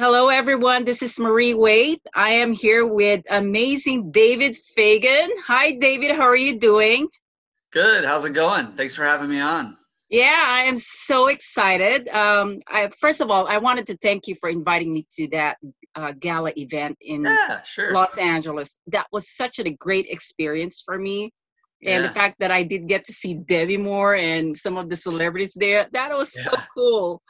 Hello, everyone. This is Marie Wade. I am here with amazing David Fagan. Hi, David. How are you doing? Good. How's it going? Thanks for having me on. Yeah, I am so excited. Um, I, first of all, I wanted to thank you for inviting me to that uh, gala event in yeah, sure. Los Angeles. That was such a great experience for me. And yeah. the fact that I did get to see Demi Moore and some of the celebrities there, that was yeah. so cool.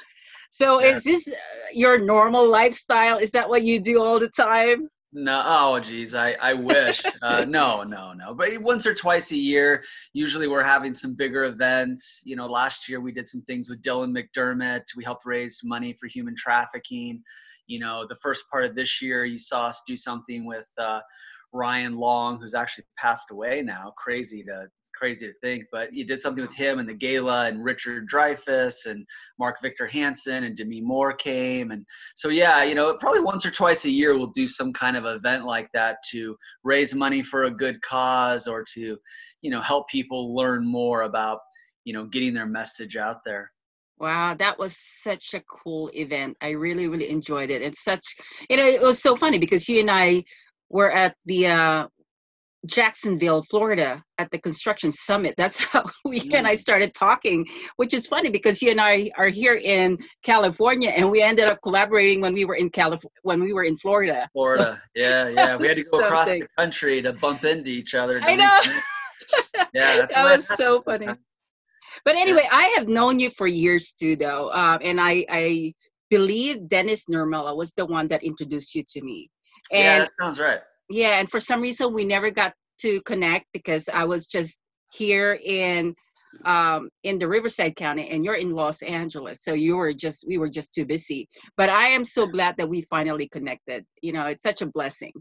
So yeah. is this uh, your normal lifestyle? Is that what you do all the time? No, oh geez, I, I wish. uh, no, no, no. But once or twice a year, usually we're having some bigger events. You know, last year we did some things with Dylan McDermott. We helped raise money for human trafficking. You know, the first part of this year, you saw us do something with uh, Ryan Long, who's actually passed away now. Crazy to crazy to think, but you did something with him and the gala and Richard Dreyfuss and Mark Victor Hansen and Demi Moore came. And so, yeah, you know, probably once or twice a year we'll do some kind of event like that to raise money for a good cause or to, you know, help people learn more about, you know, getting their message out there. Wow, that was such a cool event. I really, really enjoyed it. It's such, you know, it was so funny because you and I were at the uh, Jacksonville, Florida at the construction summit. That's how we mm. and I mm. started talking, which is funny because you and I are here in California and we ended up collaborating when we were in California when we were in Florida. Florida. So, yeah, yeah. We had to go across the country to bump into each other. I know. yeah, that was so funny. But anyway, yeah. I have known you for years too though. Um, and I I believe Dennis Nurmela was the one that introduced you to me. And yeah, that sounds right yeah and for some reason we never got to connect because i was just here in um, in the riverside county and you're in los angeles so you were just we were just too busy. But i am so glad that we finally connected you know it's such a blessing.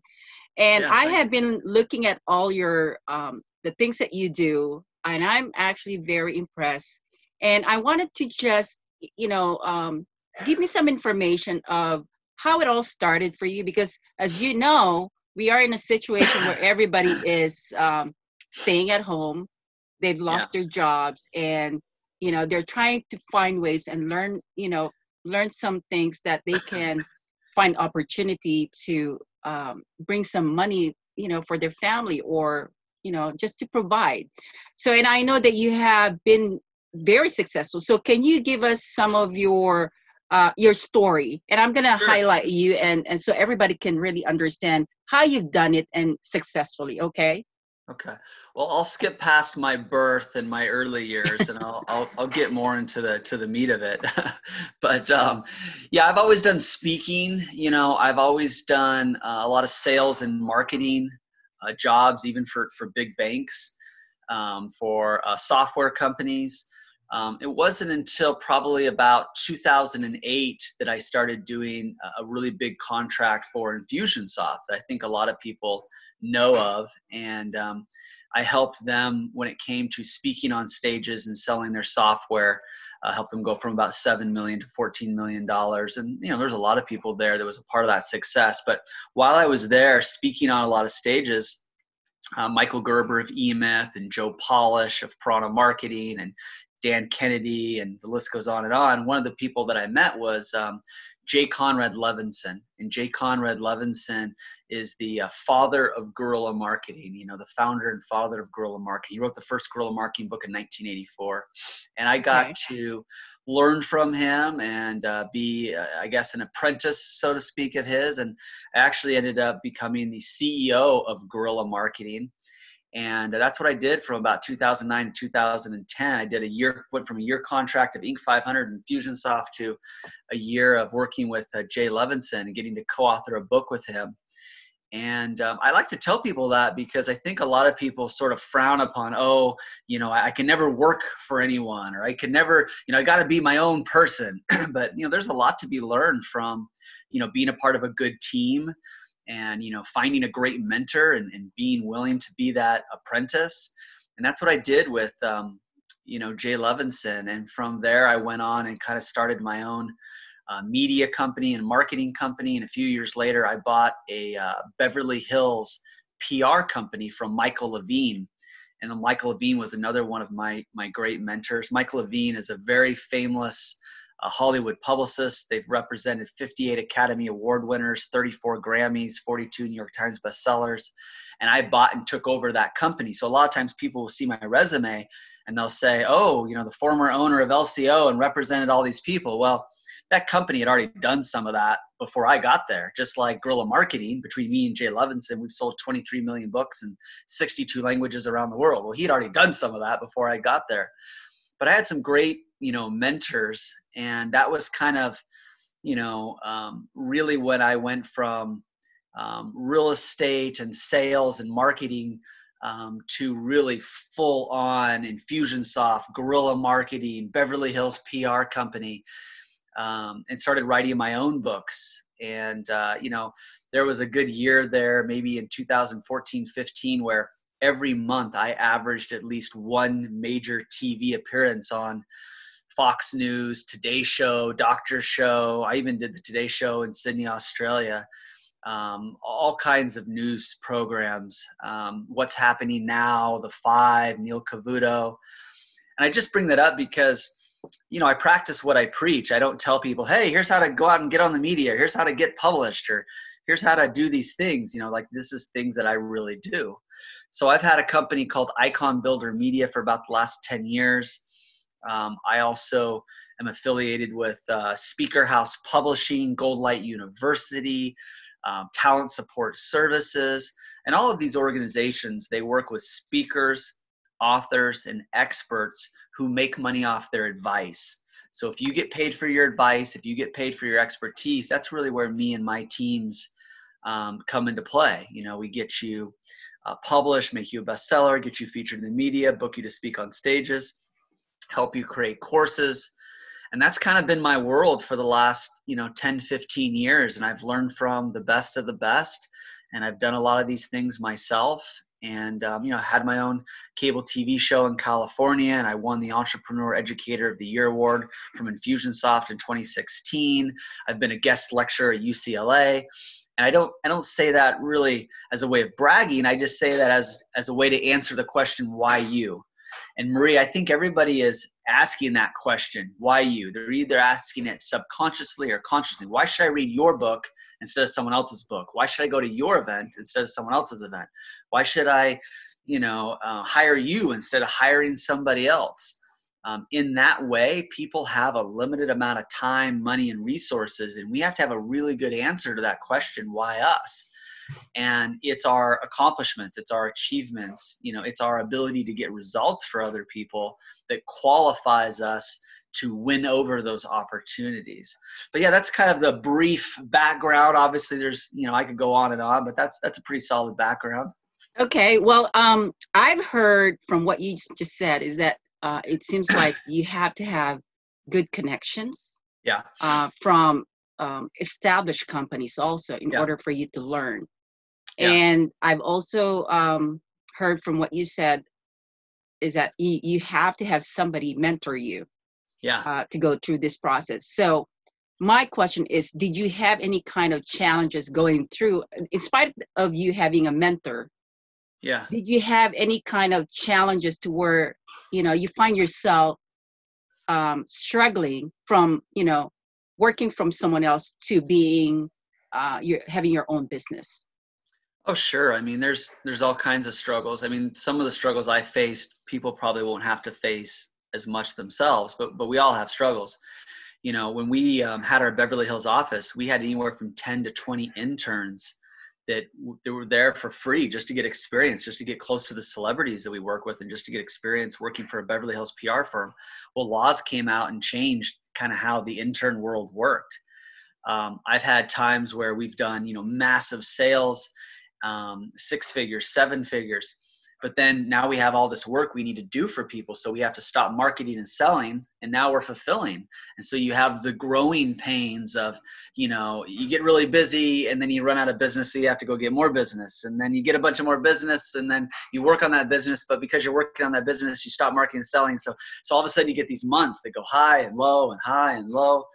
And yeah, i have been looking at all your um, the things that you do and i'm actually very impressed. And i wanted to just you know um, give me some information of how it all started for you because as you know we are in a situation where everybody is um, staying at home. They've lost yeah. their jobs and you know they're trying to find ways and learn you know learn some things that they can find opportunity to um, bring some money you know for their family or you know just to provide. So and i know that you have been very successful. So can you give us some of your uh, your story and i'm going to sure. highlight you and and so everybody can really understand how you've done it and successfully okay? Okay. Well i'll skip past my birth and my early years and I'll, I'll i'll get more into the to the meat of it. But um yeah i've always done speaking you know i've always done uh, a lot of sales and marketing uh, jobs even for for big banks um, for uh, software companies um, it wasn't until probably about 2008 that I started doing a really big contract for Infusionsoft that I think a lot of people know of. And um, I helped them when it came to speaking on stages and selling their software. Uh, helped them go from about seven million to fourteen million dollars, and you know there's a lot of people there that was a part of that success. But while I was there speaking on a lot of stages, uh, Michael Gerber of eMyth and Joe Polish of Piranha Marketing and Dan Kennedy, and the list goes on and on. One of the people that I met was um, Jay Conrad Levinson. And Jay Conrad Levinson is the uh, father of guerrilla marketing, you know, the founder and father of guerrilla marketing. He wrote the first guerrilla marketing book in 1984. And I got to learn from him and uh, be, uh, I guess, an apprentice, so to speak, of his. And I actually ended up becoming the CEO of guerrilla marketing and that's what I did from about 2009 to 2010. I did a year, went from a year contract of Inc. 500 Infusionsoft to a year of working with uh, Jay Levinson and getting to co-author a book with him. And um, I like to tell people that because I think a lot of people sort of frown upon, oh, you know, I, I can never work for anyone, or I can never, you know, I got to be my own person. but you know, there's a lot to be learned from, you know, being a part of a good team and you know finding a great mentor and, and being willing to be that apprentice. And that's what i did with um, you know jay levinson. And from there i went on and kind of started my own uh, media company and marketing company. And a few years later i bought a uh, beverly hills pr company from michael levine. And michael levine was another one of my my great mentors. Michael levine is a very famous a Hollywood publicist. They've represented 58 Academy Award winners, 34 Grammys, 42 New York Times bestsellers. And I bought and took over that company. So a lot of times people will see my resume and they'll say, oh, you know, the former owner of LCO and represented all these people. Well, that company had already done some of that before I got there. Just like Guerrilla Marketing, between me and Jay Levinson, we've sold 23 million books in 62 languages around the world. Well, he'd already done some of that before I got there. But I had some great, you know, mentors, and that was kind of, you know, um, really when I went from um, real estate and sales and marketing um, to really full on Infusionsoft, guerrilla marketing, Beverly Hills PR company um, and started writing my own books. And, uh, you know, there was a good year there, maybe in 2014, 15, where every month I averaged at least one major TV appearance on Fox News, Today Show, Doctor Show. I even did the Today Show in Sydney, Australia. Um, all kinds of news programs. Um, what's happening now? The Five, Neil Cavuto. And I just bring that up because you know, I practice what I preach. I don't tell people, hey, here's how to go out and get on the media. Here's how to get published, or here's how to do these things. You know, like this is things that I really do. So I've had a company called Icon Builder Media for about the last 10 years. Um, I also am affiliated with uh, Speaker House Publishing, Gold Light University, um, Talent Support Services, and all of these organizations. They work with speakers, authors, and experts who make money off their advice. So if you get paid for your advice, if you get paid for your expertise, that's really where me and my teams um, come into play. You know, we get you uh, published, make you a bestseller, get you featured in the media, book you to speak on stages, help you create courses. And that's kind of been my world for the last, you know, 10, 15 years. And I've learned from the best of the best. And I've done a lot of these things myself and um, you know had my own cable tv show in california and i won the entrepreneur educator of the year award from infusionsoft in 2016 i've been a guest lecturer at ucla and i don't i don't say that really as a way of bragging i just say that as as a way to answer the question why you and Marie, I think everybody is asking that question why you? They're either asking it subconsciously or consciously. Why should I read your book instead of someone else's book? Why should I go to your event instead of someone else's event? Why should I, you know, uh, hire you instead of hiring somebody else? Um, in that way, people have a limited amount of time, money, and resources, and we have to have a really good answer to that question why us? And it's our accomplishments it's our achievements you know it's our ability to get results for other people that qualifies us to win over those opportunities. But yeah that's kind of the brief background. Obviously there's you know i could go on and on but that's that's a pretty solid background. Okay well um i've heard from what you just said is that uh, it seems like you have to have good connections yeah. uh, from um, established companies also in yeah. order for you to learn yeah. and i've also um, heard from what you said is that you, you have to have somebody mentor you yeah. uh, to go through this process. So my question is did you have any kind of challenges going through in spite of you having a mentor? Yeah. Did you have any kind of challenges to where you know you find yourself um, struggling from you know working from someone else to being uh, you're having your own business Oh, sure. I mean, there's there's all kinds of struggles. I mean, some of the struggles I faced, people probably won't have to face as much themselves, but but we all have struggles. You know, when we um, had our Beverly Hills office, we had anywhere from 10 to 20 interns that, that were there for free just to get experience, just to get close to the celebrities that we work with, and just to get experience working for a Beverly Hills PR firm. Well, laws came out and changed kind of how the intern world worked. Um, I've had times where we've done, you know, massive sales um, six figures, seven figures. But then now we have all this work we need to do for people. So we have to stop marketing and selling, and now we're fulfilling. And so you have the growing pains of, you know, you get really busy and then you run out of business, so you have to go get more business. And then you get a bunch of more business, and then you work on that business. But because you're working on that business, you stop marketing and selling. So, so all of a sudden you get these months that go high and low and high and low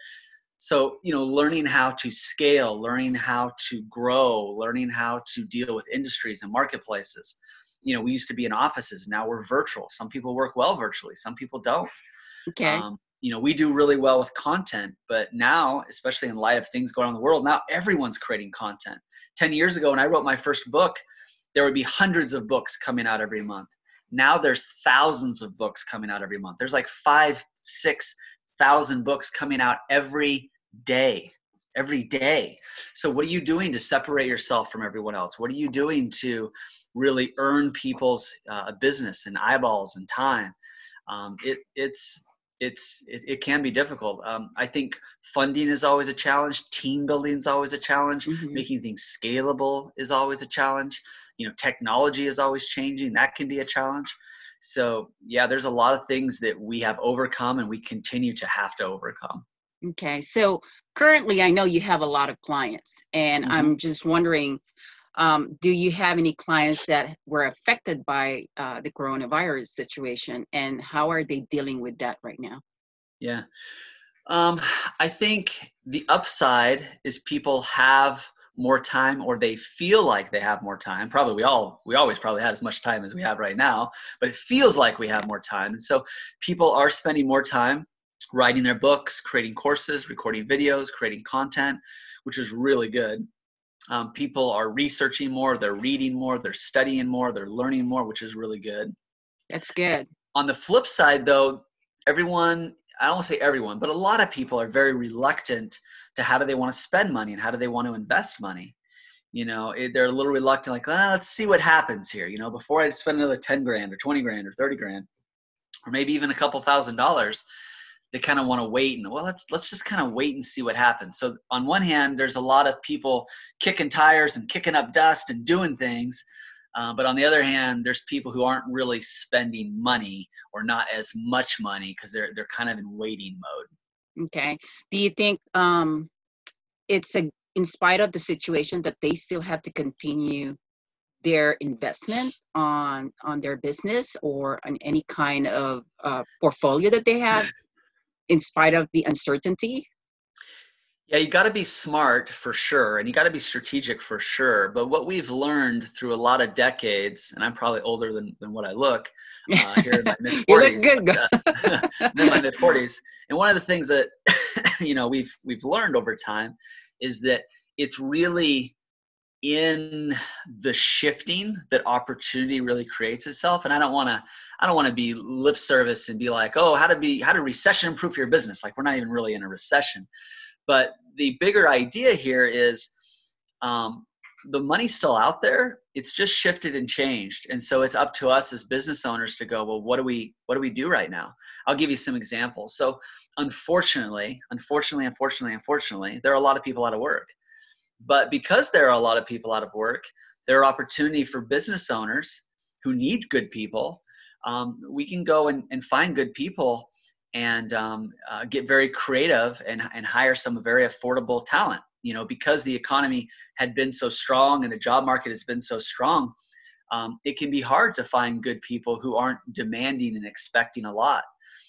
so you know learning how to scale learning how to grow learning how to deal with industries and marketplaces. You know we used to be in offices now we're virtual. Some people work well virtually some people don't. Okay. Um, you know we do really well with content but now especially in light of things going on in the world now everyone's creating content. 10 years ago when i wrote my first book there would be hundreds of books coming out every month. Now there's thousands of books coming out every month. There's like five six thousand books coming out every day every day so what are you doing to separate yourself from everyone else what are you doing to really earn people's uh, business and eyeballs and time um, it, it's it's it, it can be difficult. Um, I think funding is always a challenge. Team building is always a challenge. Mm-hmm. Making things scalable is always a challenge. You know, technology is always changing. That can be a challenge. So yeah, there's a lot of things that we have overcome and we continue to have to overcome. Okay, so currently, I know you have a lot of clients, and mm-hmm. I'm just wondering um, do you have any clients that were affected by uh, the coronavirus situation, and how are they dealing with that right now? Yeah, um, I think the upside is people have more time or they feel like they have more time probably we all we always probably had as much time as we have right now but it feels like we have more time and so people are spending more time writing their books creating courses recording videos creating content which is really good um, people are researching more, they're reading more, they're studying more, they're learning more, which is really good. That's good. On the flip side, though, everyone, I don't want to say everyone, but a lot of people are very reluctant to how do they want to spend money and how do they want to invest money. You know, it, they're a little reluctant, like, ah, let's see what happens here. You know, before I spend another 10 grand or 20 grand or 30 grand, or maybe even a couple thousand dollars, they kind of want to wait and well let's let's just kind of wait and see what happens. So on one hand there's a lot of people kicking tires and kicking up dust and doing things uh, but on the other hand there's people who aren't really spending money or not as much money because they're they're kind of in waiting mode. Okay. Do you think um it's a in spite of the situation that they still have to continue their investment on on their business or on any kind of uh, portfolio that they have in spite of the uncertainty? Yeah, you got to be smart for sure, and you got to be strategic for sure. But what we've learned through a lot of decades, and I'm probably older than, than what I look uh, here in my mid 40s. good. uh, in my mid 40s, and one of the things that you know we've we've learned over time is that it's really in the shifting that opportunity really creates itself and i don't want to i don't want to be lip service and be like oh how to be how to recession proof your business. Like we're not even really in a recession. But the bigger idea here is um, the money's still out there it's just shifted and changed. And so it's up to us as business owners to go well what do we what do we do right now? I'll give you some examples. So unfortunately unfortunately unfortunately unfortunately there are a lot of people out of work but because there are a lot of people out of work, there are opportunity for business owners who need good people. Um, we can go and, and find good people and um, uh, get very creative and, and hire some very affordable talent. You know, because the economy had been so strong and the job market has been so strong, um, it can be hard to find good people who aren't demanding and expecting a lot.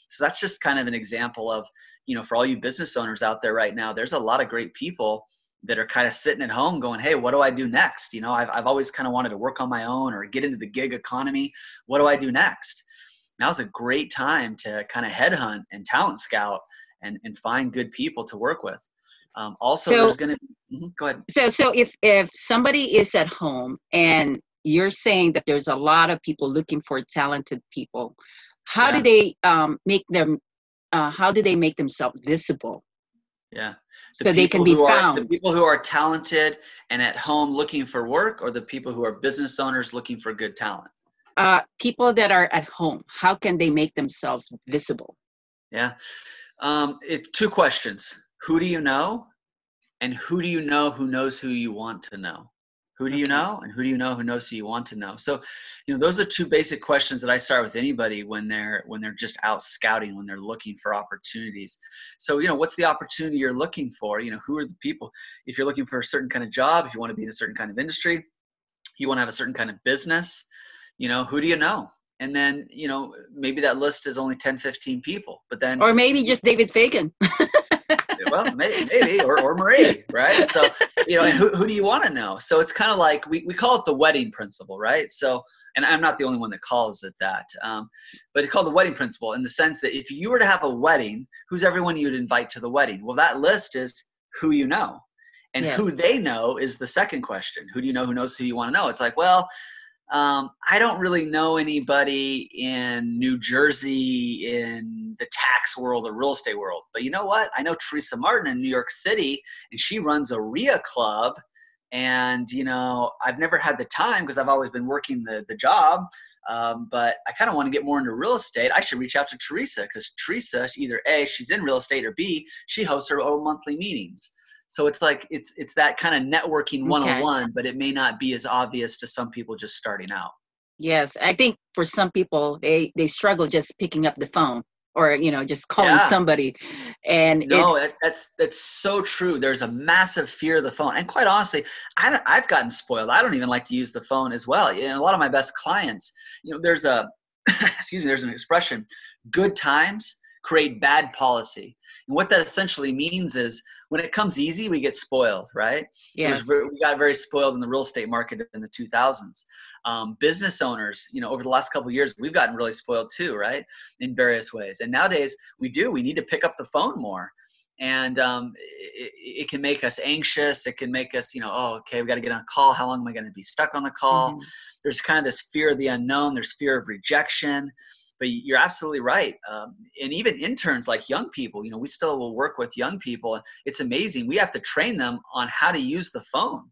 So that's just kind of an example of, you know, for all you business owners out there right now, there's a lot of great people that are kind of sitting at home going, Hey, what do I do next? You know, I've, I've always kind of wanted to work on my own or get into the gig economy. What do I do next? Now's a great time to kind of headhunt and talent scout and, and find good people to work with. Um, also, so, there's going to mm-hmm, go ahead. So, so if if somebody is at home and you're saying that there's a lot of people looking for talented people, how yeah. do they um, make them? Uh, how do they make themselves visible? Yeah so they can be found. Are, the people who are talented and at home looking for work, or the people who are business owners looking for good talent? Uh, people that are at home. How can they make themselves visible? Yeah, um, it, two questions. Who do you know, and who do you know who knows who you want to know? Who do you know, and who do you know who knows who you want to know? So, you know, those are two basic questions that I start with anybody when they're when they're just out scouting, when they're looking for opportunities. So, you know, what's the opportunity you're looking for? You know, who are the people? If you're looking for a certain kind of job, if you want to be in a certain kind of industry, you want to have a certain kind of business, you know, who do you know? and then you know maybe that list is only 10 15 people but then or maybe just david fagan well, maybe, maybe or, or Marie, right? So, you know, who, who do you want to know? So it's kind of like we, we call it the wedding principle, right? So, and I'm not the only one that calls it that, um, but it's called the wedding principle in the sense that if you were to have a wedding, who's everyone you'd invite to the wedding? Well, that list is who you know. And yes. who they know is the second question. Who do you know who knows who you want to know? It's like, well, um, I don't really know anybody in New Jersey in the tax world or real estate world. But you know what? I know Teresa Martin in New York City, and she runs a RIA club. And you know, I've never had the time because I've always been working the the job. Um, but I kind of want to get more into real estate. I should reach out to Teresa because Teresa, either A, she's in real estate, or B, she hosts her own monthly meetings. So it's like it's it's that kind of networking 101, okay. but it may not be as obvious to some people just starting out. Yes, I think for some people they they struggle just picking up the phone or you know just calling yeah. somebody and no that's that's so true there's a massive fear of the phone and quite honestly I i've gotten spoiled i don't even like to use the phone as well and a lot of my best clients you know there's a excuse me there's an expression good times create bad policy. And what that essentially means is when it comes easy, we get spoiled, right? Yes. We got very spoiled in the real estate market in the 2000s. Um, business owners, you know, over the last couple years, we've gotten really spoiled too, right? In various ways. And nowadays, we do. We need to pick up the phone more. And um, it, it, can make us anxious. It can make us, you know, oh, okay, we got to get on a call. How long am I going to be stuck on the call? Mm-hmm. There's kind of this fear of the unknown. There's fear of rejection but you're absolutely right. Um, and even interns, like young people, you know, we still will work with young people. It's amazing. We have to train them on how to use the phone.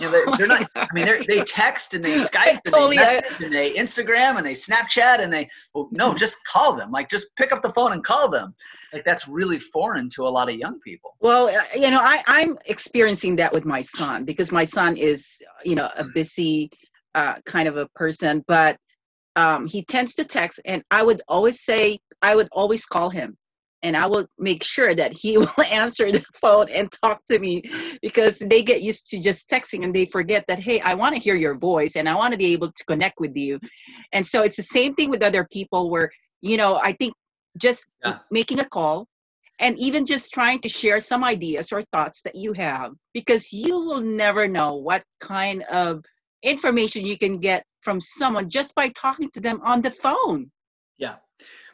You know, they, are not. I mean, they text and they Skype and, totally, they and they Instagram and they Snapchat and they. Well, no, mm-hmm. just call them. Like, just pick up the phone and call them. Like that's really foreign to a lot of young people. Well, uh, you know, I, I'm experiencing that with my son because my son is, you know, a busy uh, kind of a person, but um, he tends to text and i would always say i would always call him and i would make sure that he will answer the phone and talk to me because they get used to just texting and they forget that hey i want to hear your voice and i want to be able to connect with you and so it's the same thing with other people where you know i think just yeah. making a call and even just trying to share some ideas or thoughts that you have because you will never know what kind of information you can get from someone just by talking to them on the phone. Yeah.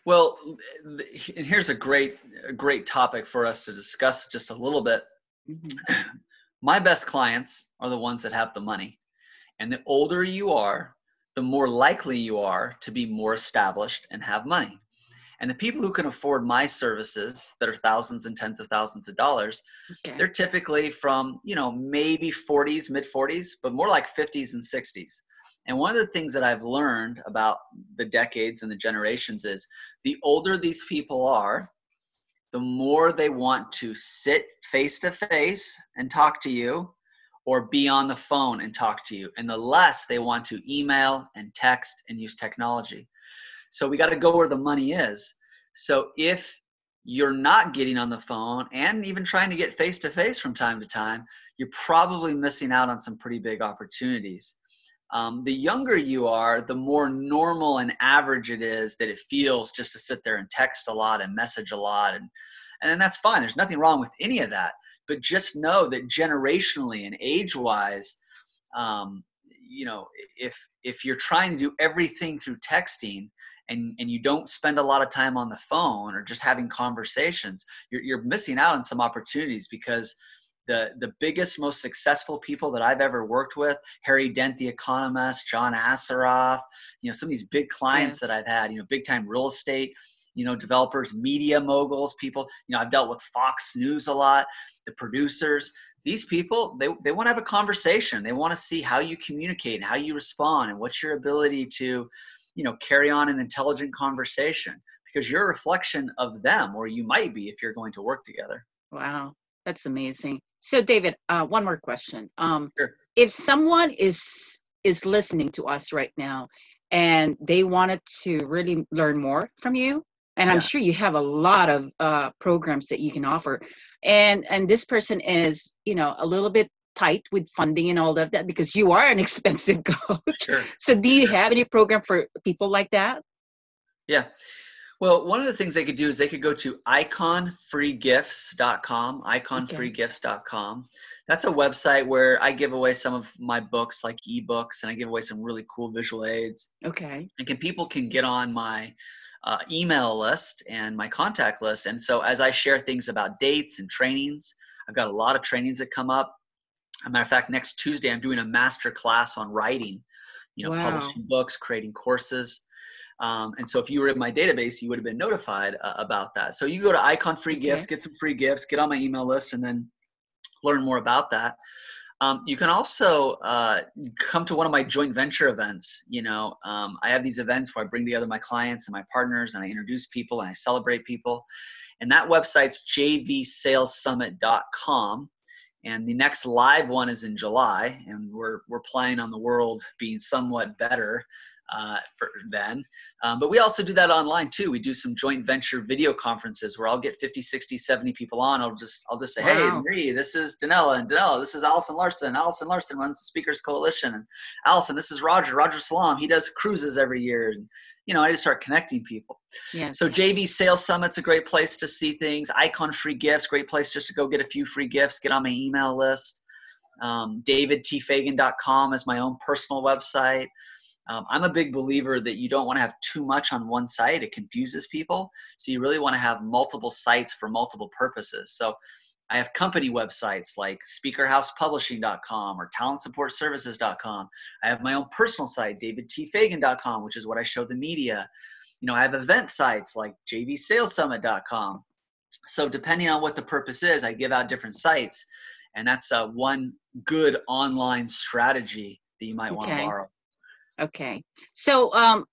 Well, and here's a great, a great topic for us to discuss just a little bit. Mm-hmm. My best clients are the ones that have the money. And the older you are, the more likely you are to be more established and have money. And the people who can afford my services that are thousands and tens of thousands of dollars, okay. they're typically from, you know, maybe 40s, mid 40s, but more like 50s and 60s. And one of the things that I've learned about the decades and the generations is the older these people are, the more they want to sit face to face and talk to you or be on the phone and talk to you, and the less they want to email and text and use technology. So we got to go where the money is. So if you're not getting on the phone and even trying to get face to face from time to time, you're probably missing out on some pretty big opportunities. Um, the younger you are, the more normal and average it is that it feels just to sit there and text a lot and message a lot. And, and that's fine. There's nothing wrong with any of that. But just know that generationally and age wise, um, you know, if, if you're trying to do everything through texting, and, and you don't spend a lot of time on the phone or just having conversations, you're, you're missing out on some opportunities because the the biggest, most successful people that I've ever worked with, Harry Dent, the economist, John Assaraf, you know, some of these big clients yes. that I've had, you know, big time real estate, you know, developers, media moguls, people, you know, I've dealt with Fox News a lot, the producers. These people, they, they want to have a conversation. They want to see how you communicate, and how you respond, and what's your ability to, you know, carry on an intelligent conversation because you're a reflection of them, or you might be if you're going to work together. Wow, that's amazing. So, David, uh, one more question. Um, sure. If someone is is listening to us right now and they wanted to really learn more from you, and yeah. I'm sure you have a lot of uh, programs that you can offer, and and this person is you know a little bit tight with funding and all of that because you are an expensive coach. Sure. So, do you have any program for people like that? Yeah. Well, one of the things they could do is they could go to iconfreegifts.com, iconfreegifts.com. That's a website where I give away some of my books like ebooks and I give away some really cool visual aids. Okay. And can people can get on my uh, email list and my contact list. And so as I share things about dates and trainings, I've got a lot of trainings that come up. As a matter of fact, next Tuesday I'm doing a master class on writing, you know, Wow. publishing books, creating courses. Um, and so if you were in my database, you would have been notified uh, about that. So you go to Icon Free Gifts, Okay. get some free gifts, get on my email list, and then learn more about that. Um, you can also uh, come to one of my joint venture events. You know, um, I have these events where I bring together my clients and my partners, and I introduce people and I celebrate people. And that website's jvsalessummit.com. And the next live one is in July, and we're we're planning on the world being somewhat better uh, for then. Um, but we also do that online too. We do some joint venture video conferences where I'll get 50, 60, 70 people on. I'll just I'll just say, hey, Marie, this is Danella, and Danella, this is Allison Larson. Allison Larson runs the Speakers Coalition, and Allison, this is Roger. Roger Salam, he does cruises every year, and you know, I just start connecting people. Yes. So JV Sales Summit's a great place to see things. Icon Free Gifts, great place just to go get a few free gifts, get on my email list. Um, DavidTFagan.com is my own personal website. Um, I'm a big believer that you don't want to have too much on one site. It confuses people. So you really want to have multiple sites for multiple purposes. So I have company websites like speakerhousepublishing.com or talentsupportservices.com. I have my own personal site, davidtfagan.com, which is what I show the media. You know, I have event sites like jvsalessummit.com. So depending on what the purpose is, I give out different sites, and that's uh, one good online strategy that you might want to borrow. Okay. So, um,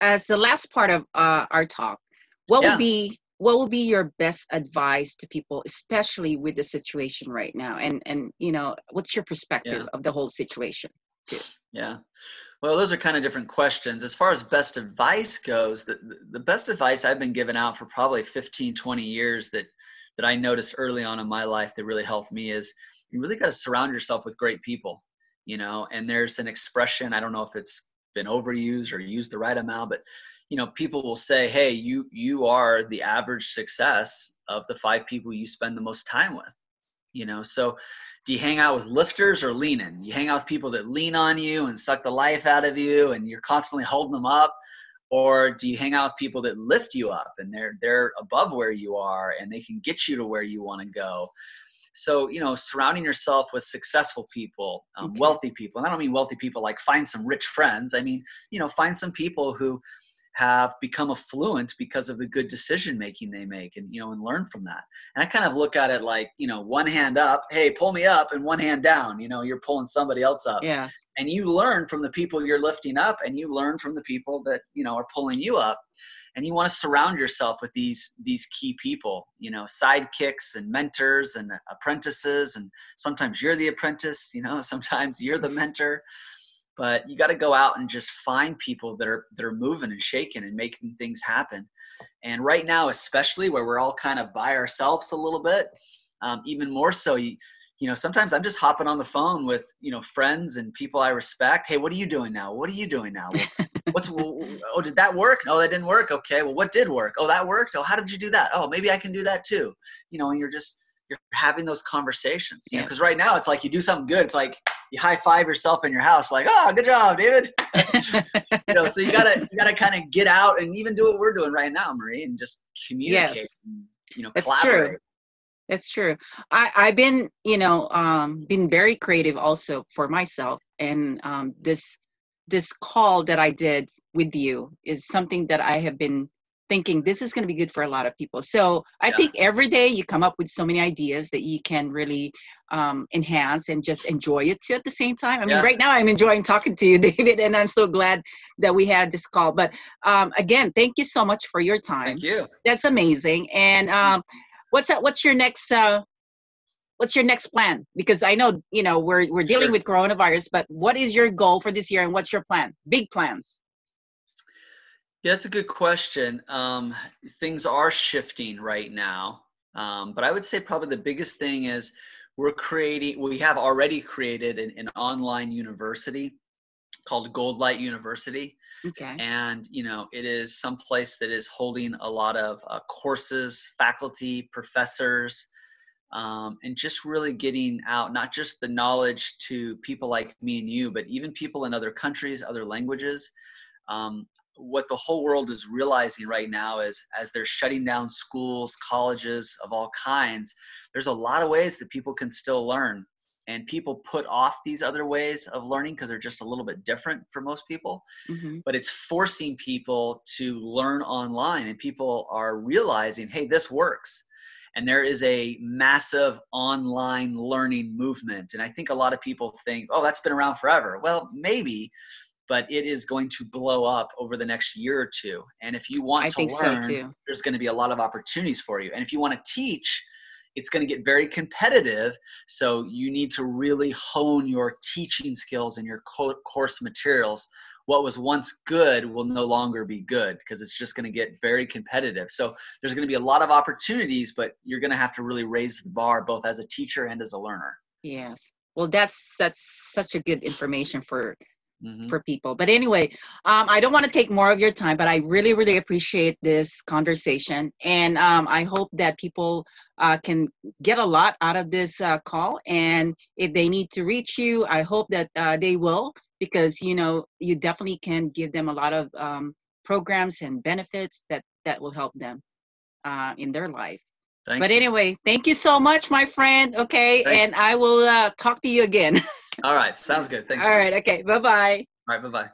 as the last part of uh, our talk, what Yeah. would be what would be your best advice to people, especially with the situation right now? And and you know, what's your perspective Yeah. of the whole situation? Yeah. Well, those are kind of different questions. As far as best advice goes, the, the best advice I've been given out for probably 15, 20 years that, that I noticed early on in my life that really helped me is you really got to surround yourself with great people, you know, and there's an expression, I don't know if it's been overused or used the right amount, but you know, people will say, Hey, you, you are the average success of the five people you spend the most time with, you know? So do you hang out with lifters or leaning? You hang out with people that lean on you and suck the life out of you and you're constantly holding them up? Or do you hang out with people that lift you up and they're they're above where you are and they can get you to where you want to go? So, you know, surrounding yourself with successful people, um, Okay. wealthy people. And I don't mean wealthy people like find some rich friends. I mean, you know, find some people who have become affluent because of the good decision making they make and you know and learn from that and i kind of look at it like you know one hand up hey pull me up and one hand down you know you're pulling somebody else up Yes. and you learn from the people you're lifting up and you learn from the people that you know are pulling you up and you want to surround yourself with these these key people you know sidekicks and mentors and apprentices and sometimes you're the apprentice you know sometimes you're the mentor. But you got to go out and just find people that are that are moving and shaking and making things happen. And right now especially where we're all kind of by ourselves a little bit um, even more so you, you know sometimes i'm just hopping on the phone with you know friends and people i respect. Hey what are you doing now? What are you doing now? What's oh did that work? No that didn't work. Okay well what did work? Oh that worked. Oh how did you do that? Oh maybe i can do that too. You know and you're just you're having those conversations you know Yeah. because right now it's like you do something good. It's like you high five yourself in your house like oh good job david. You know so you gotta you gotta kind of get out and even do what we're doing right now marie and just communicate Yes. and, you know That's collaborate. true. That's true. I, I've been, you know, um, been very creative also for myself. And um, this this call that I did with you is something that I have been thinking this is going to be good for a lot of people. So I Yeah. think every day you come up with so many ideas that you can really um, enhance and just enjoy it too at the same time. I mean, Yeah. right now I'm enjoying talking to you, David, and I'm so glad that we had this call. But um, again, thank you so much for your time thank you that's amazing and um what's that what's your next uh what's your next plan because i know you know we're we're dealing Sure. with coronavirus but what is your goal for this year and what's your plan big plans Yeah, that's a good question. Um, things are shifting right now, um, but I would say probably the biggest thing is we're creating. We have already created an, an online university called Gold Light University. Okay. And, you know, it is some place that is holding a lot of uh, courses, faculty, professors, um, and just really getting out not just the knowledge to people like me and you, but even people in other countries, other languages. Um, what the whole world is realizing right now is as they're shutting down schools, colleges of all kinds, there's a lot of ways that people can still learn. And people put off these other ways of learning because they're just a little bit different for most people. Mm-hmm. But it's forcing people to learn online, and people are realizing, hey, this works and there is a massive online learning movement and i think a lot of people think oh that's been around forever well maybe but it is going to blow up over the next year or two and if you want I to learn so there's going to be a lot of opportunities for you and if you want to teach it's going to get very competitive so you need to really hone your teaching skills and your course materials what was once good will no longer be good because it's just going to get very competitive. So there's going to be a lot of opportunities, but you're going to have to really raise the bar both as a teacher and as a learner. Yes. Well, that's that's such a good information for Mm-hmm. for people. But anyway, um, I don't want to take more of your time, but I really, really appreciate this conversation. And um, I hope that people uh, can get a lot out of this uh, call. And if they need to reach you, I hope that uh, they will because you know you definitely can give them a lot of um, programs and benefits that that will help them uh, in their life. Thank but you. anyway, thank you so much, my friend. Okay, Thanks. and I will uh, talk to you again. All right, sounds good. Thanks. All right. Okay. Bye bye. All right, bye bye.